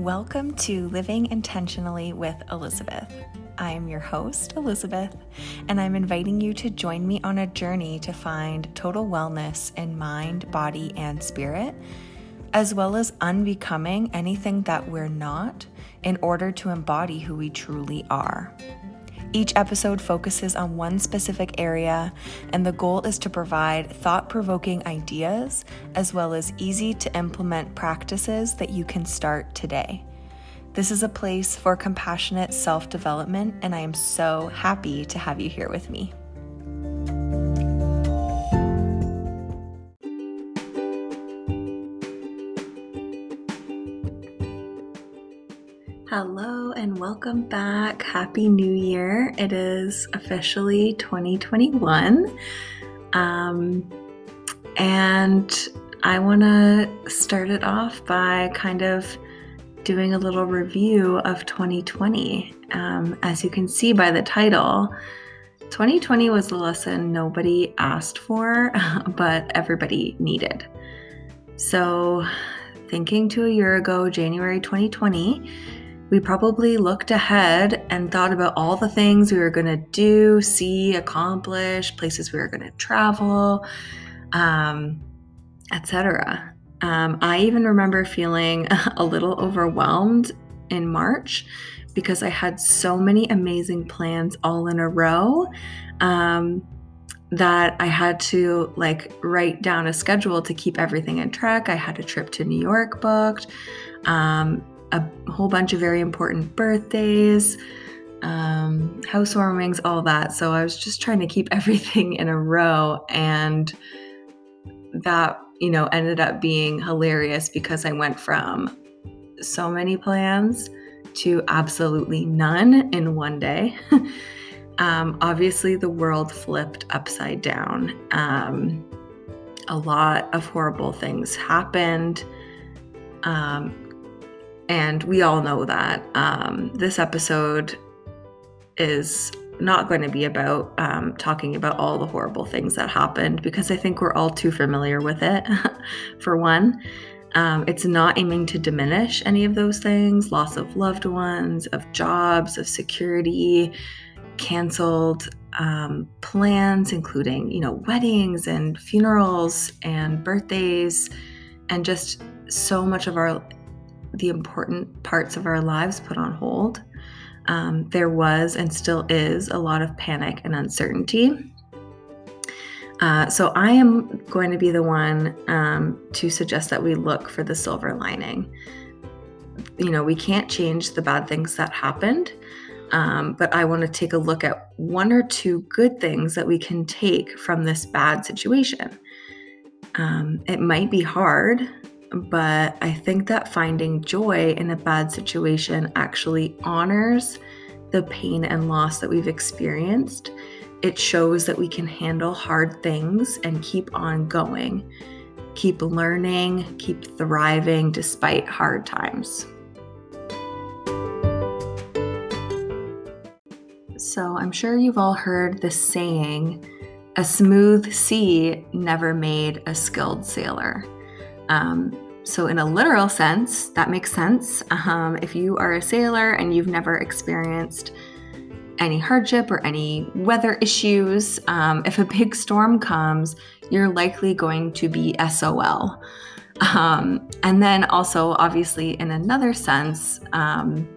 Welcome to Living Intentionally with Elizabeth. I am your host, Elizabeth, and I'm inviting you to join me on a journey to find total wellness in mind, body, and spirit, as well as unbecoming anything that we're not in order to embody who we truly are. Each episode focuses on one specific area, and the goal is to provide thought provoking ideas as well as easy to implement practices that you can start today. This is a place for compassionate self development, and I am so happy to have you here with me. Welcome back. Happy New Year. It is officially 2021. Um, and I want to start it off by kind of doing a little review of 2020. Um, as you can see by the title, 2020 was the lesson nobody asked for, but everybody needed. So, thinking to a year ago, January 2020, we probably looked ahead and thought about all the things we were going to do, see, accomplish, places we were going to travel, um, etc. Um, I even remember feeling a little overwhelmed in March because I had so many amazing plans all in a row um, that I had to like write down a schedule to keep everything in track. I had a trip to New York booked. Um, a whole bunch of very important birthdays, um, housewarmings, all that. So I was just trying to keep everything in a row. And that, you know, ended up being hilarious because I went from so many plans to absolutely none in one day. um, obviously, the world flipped upside down. Um, a lot of horrible things happened. Um, and we all know that. Um, this episode is not going to be about um, talking about all the horrible things that happened because I think we're all too familiar with it, for one. Um, it's not aiming to diminish any of those things loss of loved ones, of jobs, of security, canceled um, plans, including, you know, weddings and funerals and birthdays, and just so much of our the important parts of our lives put on hold. Um, there was and still is a lot of panic and uncertainty. Uh, so, I am going to be the one um, to suggest that we look for the silver lining. You know, we can't change the bad things that happened, um, but I want to take a look at one or two good things that we can take from this bad situation. Um, it might be hard, but I think that finding joy in a bad situation actually honors the pain and loss that we've experienced. It shows that we can handle hard things and keep on going, keep learning, keep thriving despite hard times. So, I'm sure you've all heard the saying, a smooth sea never made a skilled sailor. Um, so, in a literal sense, that makes sense. Um, if you are a sailor and you've never experienced any hardship or any weather issues, um, if a big storm comes, you're likely going to be SOL. Um, and then, also, obviously, in another sense, um,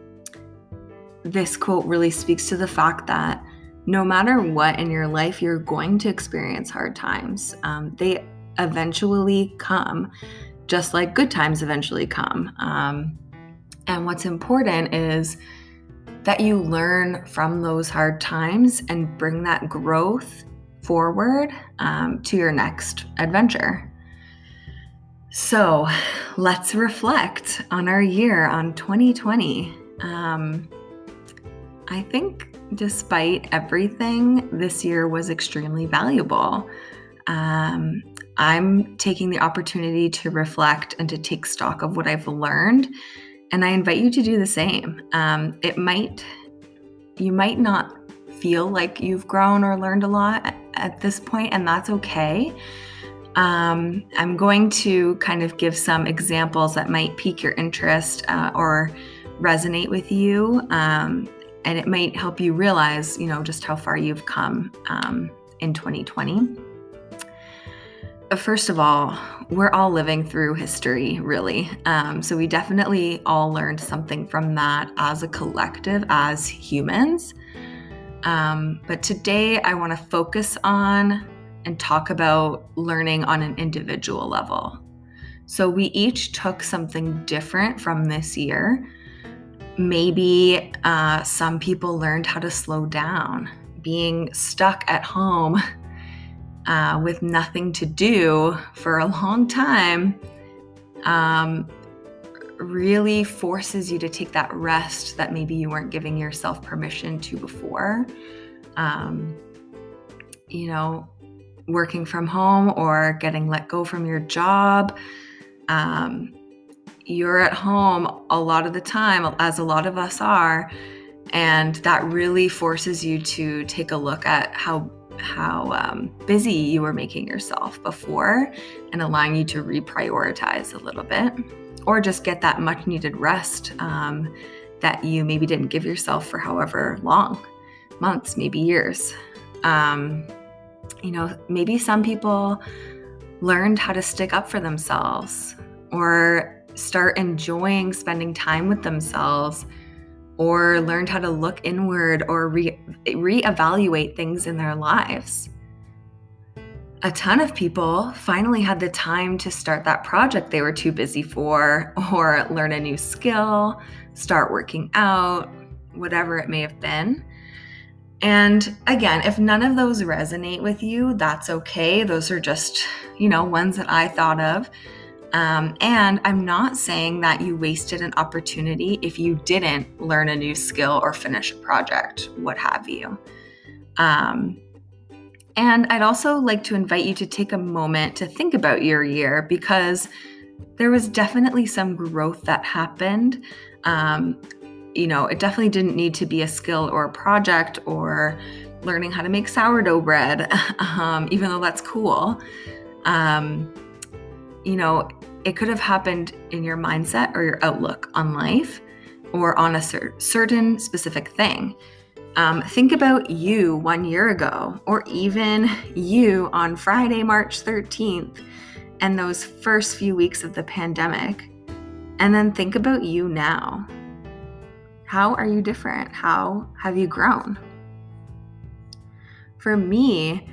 this quote really speaks to the fact that no matter what in your life, you're going to experience hard times. Um, they eventually come, just like good times eventually come. Um, and what's important is that you learn from those hard times and bring that growth forward um, to your next adventure. So let's reflect on our year, on 2020. Um, I think despite everything, this year was extremely valuable. Um, I'm taking the opportunity to reflect and to take stock of what I've learned. And I invite you to do the same. Um, it might, you might not feel like you've grown or learned a lot at, this point, and that's okay. Um, I'm going to kind of give some examples that might pique your interest uh, or resonate with you. Um, and it might help you realize, you know, just how far you've come um, in 2020. First of all, we're all living through history, really. Um, so we definitely all learned something from that as a collective, as humans. Um, but today, I want to focus on and talk about learning on an individual level. So we each took something different from this year. Maybe uh, some people learned how to slow down. Being stuck at home uh, with nothing to do for a long time um, really forces you to take that rest that maybe you weren't giving yourself permission to before. Um, you know, working from home or getting let go from your job. Um, you're at home a lot of the time, as a lot of us are, and that really forces you to take a look at how how um, busy you were making yourself before and allowing you to reprioritize a little bit or just get that much needed rest um, that you maybe didn't give yourself for however long months maybe years. Um, you know, maybe some people learned how to stick up for themselves or start enjoying spending time with themselves or learned how to look inward or re- reevaluate things in their lives. A ton of people finally had the time to start that project they were too busy for, or learn a new skill, start working out, whatever it may have been. And again, if none of those resonate with you, that's okay. Those are just, you know, ones that I thought of. Um, and I'm not saying that you wasted an opportunity if you didn't learn a new skill or finish a project, what have you. Um, and I'd also like to invite you to take a moment to think about your year because there was definitely some growth that happened. Um, you know, it definitely didn't need to be a skill or a project or learning how to make sourdough bread, um, even though that's cool. Um, you know, it could have happened in your mindset or your outlook on life or on a cer- certain specific thing. Um, think about you one year ago, or even you on Friday, March 13th, and those first few weeks of the pandemic. And then think about you now. How are you different? How have you grown? For me,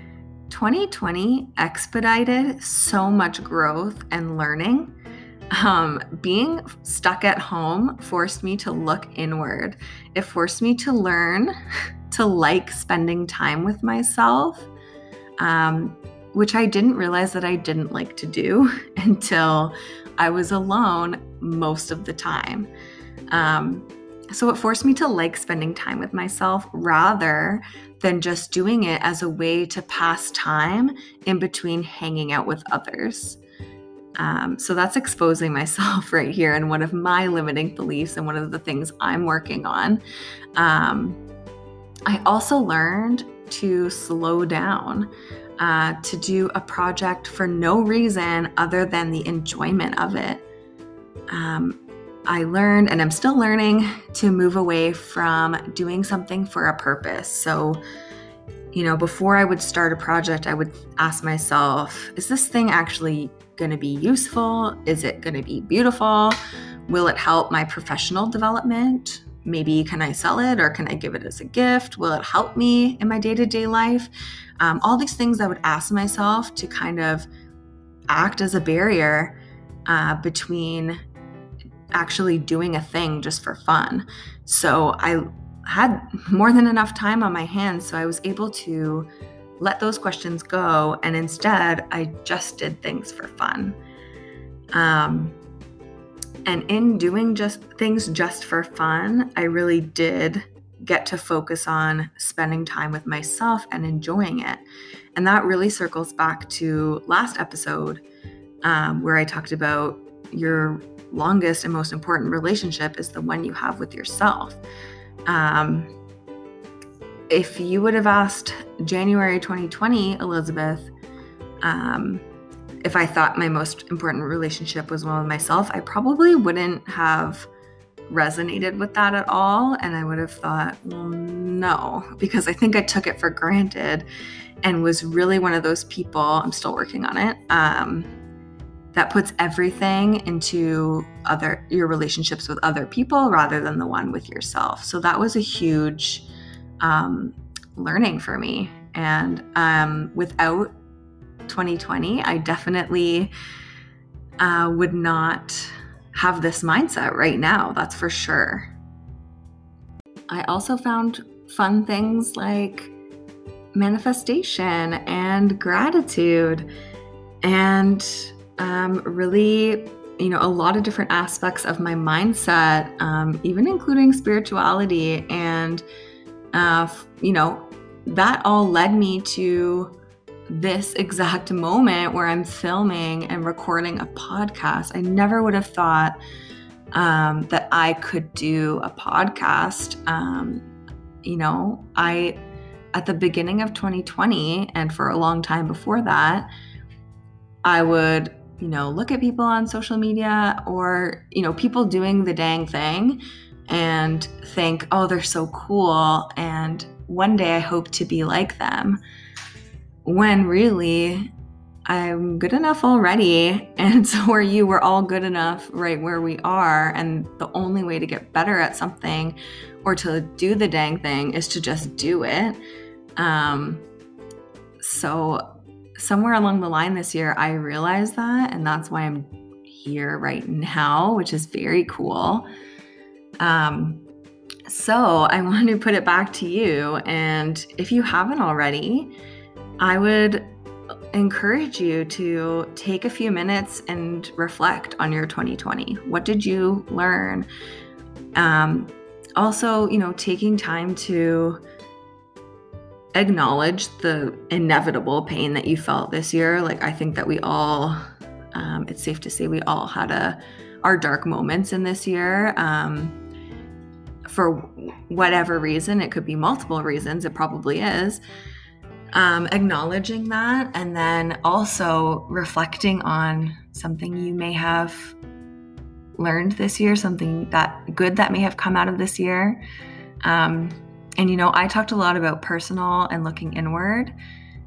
2020 expedited so much growth and learning. Um, being stuck at home forced me to look inward. It forced me to learn to like spending time with myself, um, which I didn't realize that I didn't like to do until I was alone most of the time. Um, so it forced me to like spending time with myself rather than just doing it as a way to pass time in between hanging out with others. Um, so that's exposing myself right here and one of my limiting beliefs and one of the things I'm working on. Um, I also learned to slow down, uh, to do a project for no reason other than the enjoyment of it. Um, I learned and I'm still learning to move away from doing something for a purpose. So, you know, before I would start a project, I would ask myself, is this thing actually going to be useful? Is it going to be beautiful? Will it help my professional development? Maybe can I sell it or can I give it as a gift? Will it help me in my day to day life? Um, all these things I would ask myself to kind of act as a barrier uh, between actually doing a thing just for fun. So I had more than enough time on my hands, so I was able to let those questions go. And instead, I just did things for fun. Um, and in doing just things just for fun, I really did get to focus on spending time with myself and enjoying it. And that really circles back to last episode um, where I talked about your longest and most important relationship is the one you have with yourself. Um, if you would have asked January 2020 Elizabeth, um, if I thought my most important relationship was one with myself, I probably wouldn't have resonated with that at all. And I would have thought, well, no, because I think I took it for granted and was really one of those people, I'm still working on it, um, that puts everything into other your relationships with other people rather than the one with yourself. So that was a huge um, learning for me. And um, without 2020, I definitely uh, would not have this mindset right now, that's for sure. I also found fun things like manifestation and gratitude and um, really you know a lot of different aspects of my mindset um, even including spirituality and uh, you know that all led me to this exact moment where I'm filming and recording a podcast. I never would have thought um, that I could do a podcast. Um, you know, I, at the beginning of 2020, and for a long time before that, I would, you know, look at people on social media or, you know, people doing the dang thing and think, oh, they're so cool. And one day I hope to be like them when really I'm good enough already. And so are you. We're all good enough right where we are. And the only way to get better at something or to do the dang thing is to just do it. Um, so somewhere along the line this year, I realized that. And that's why I'm here right now, which is very cool. Um, so I want to put it back to you. And if you haven't already, I would encourage you to take a few minutes and reflect on your 2020. What did you learn? Um, also, you know, taking time to acknowledge the inevitable pain that you felt this year. Like, I think that we all, um, it's safe to say, we all had a our dark moments in this year. Um, for whatever reason, it could be multiple reasons. It probably is um, acknowledging that and then also reflecting on something you may have learned this year, something that good that may have come out of this year. Um, and you know, I talked a lot about personal and looking inward,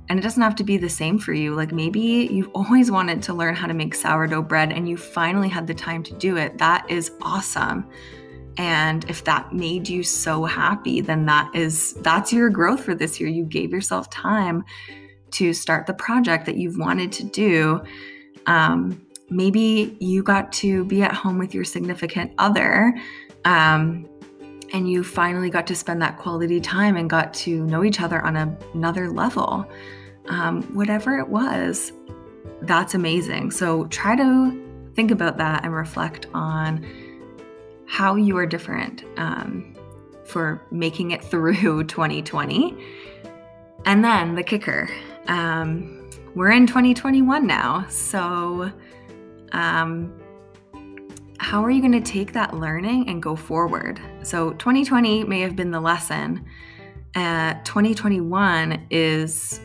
and it doesn't have to be the same for you. Like maybe you've always wanted to learn how to make sourdough bread and you finally had the time to do it. That is awesome. And if that made you so happy, then that is that's your growth for this year. You gave yourself time to start the project that you've wanted to do. Um, maybe you got to be at home with your significant other. Um, and you finally got to spend that quality time and got to know each other on a, another level. Um, whatever it was, that's amazing. So try to think about that and reflect on how you are different um, for making it through 2020. And then the kicker um, we're in 2021 now. So, um, how are you going to take that learning and go forward? So, 2020 may have been the lesson. Uh, 2021 is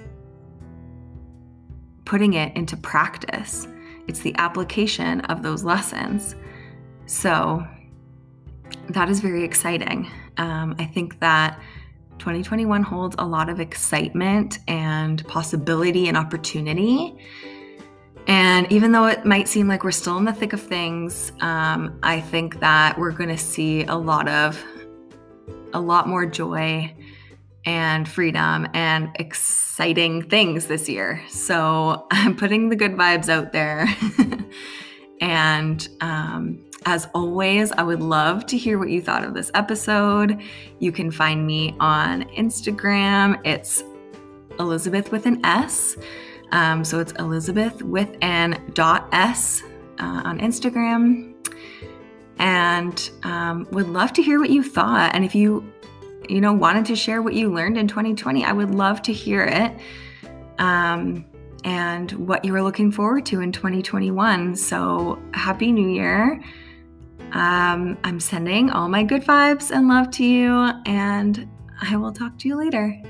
putting it into practice, it's the application of those lessons. So, that is very exciting. Um, I think that 2021 holds a lot of excitement and possibility and opportunity. And even though it might seem like we're still in the thick of things, um, I think that we're going to see a lot of, a lot more joy and freedom and exciting things this year. So I'm putting the good vibes out there. and um, as always, I would love to hear what you thought of this episode. You can find me on Instagram. It's Elizabeth with an S. Um, so it's Elizabeth with an dot S uh, on Instagram. And um, would love to hear what you thought. And if you, you know, wanted to share what you learned in 2020, I would love to hear it. Um, and what you were looking forward to in 2021. So, Happy New Year. Um, I'm sending all my good vibes and love to you, and I will talk to you later.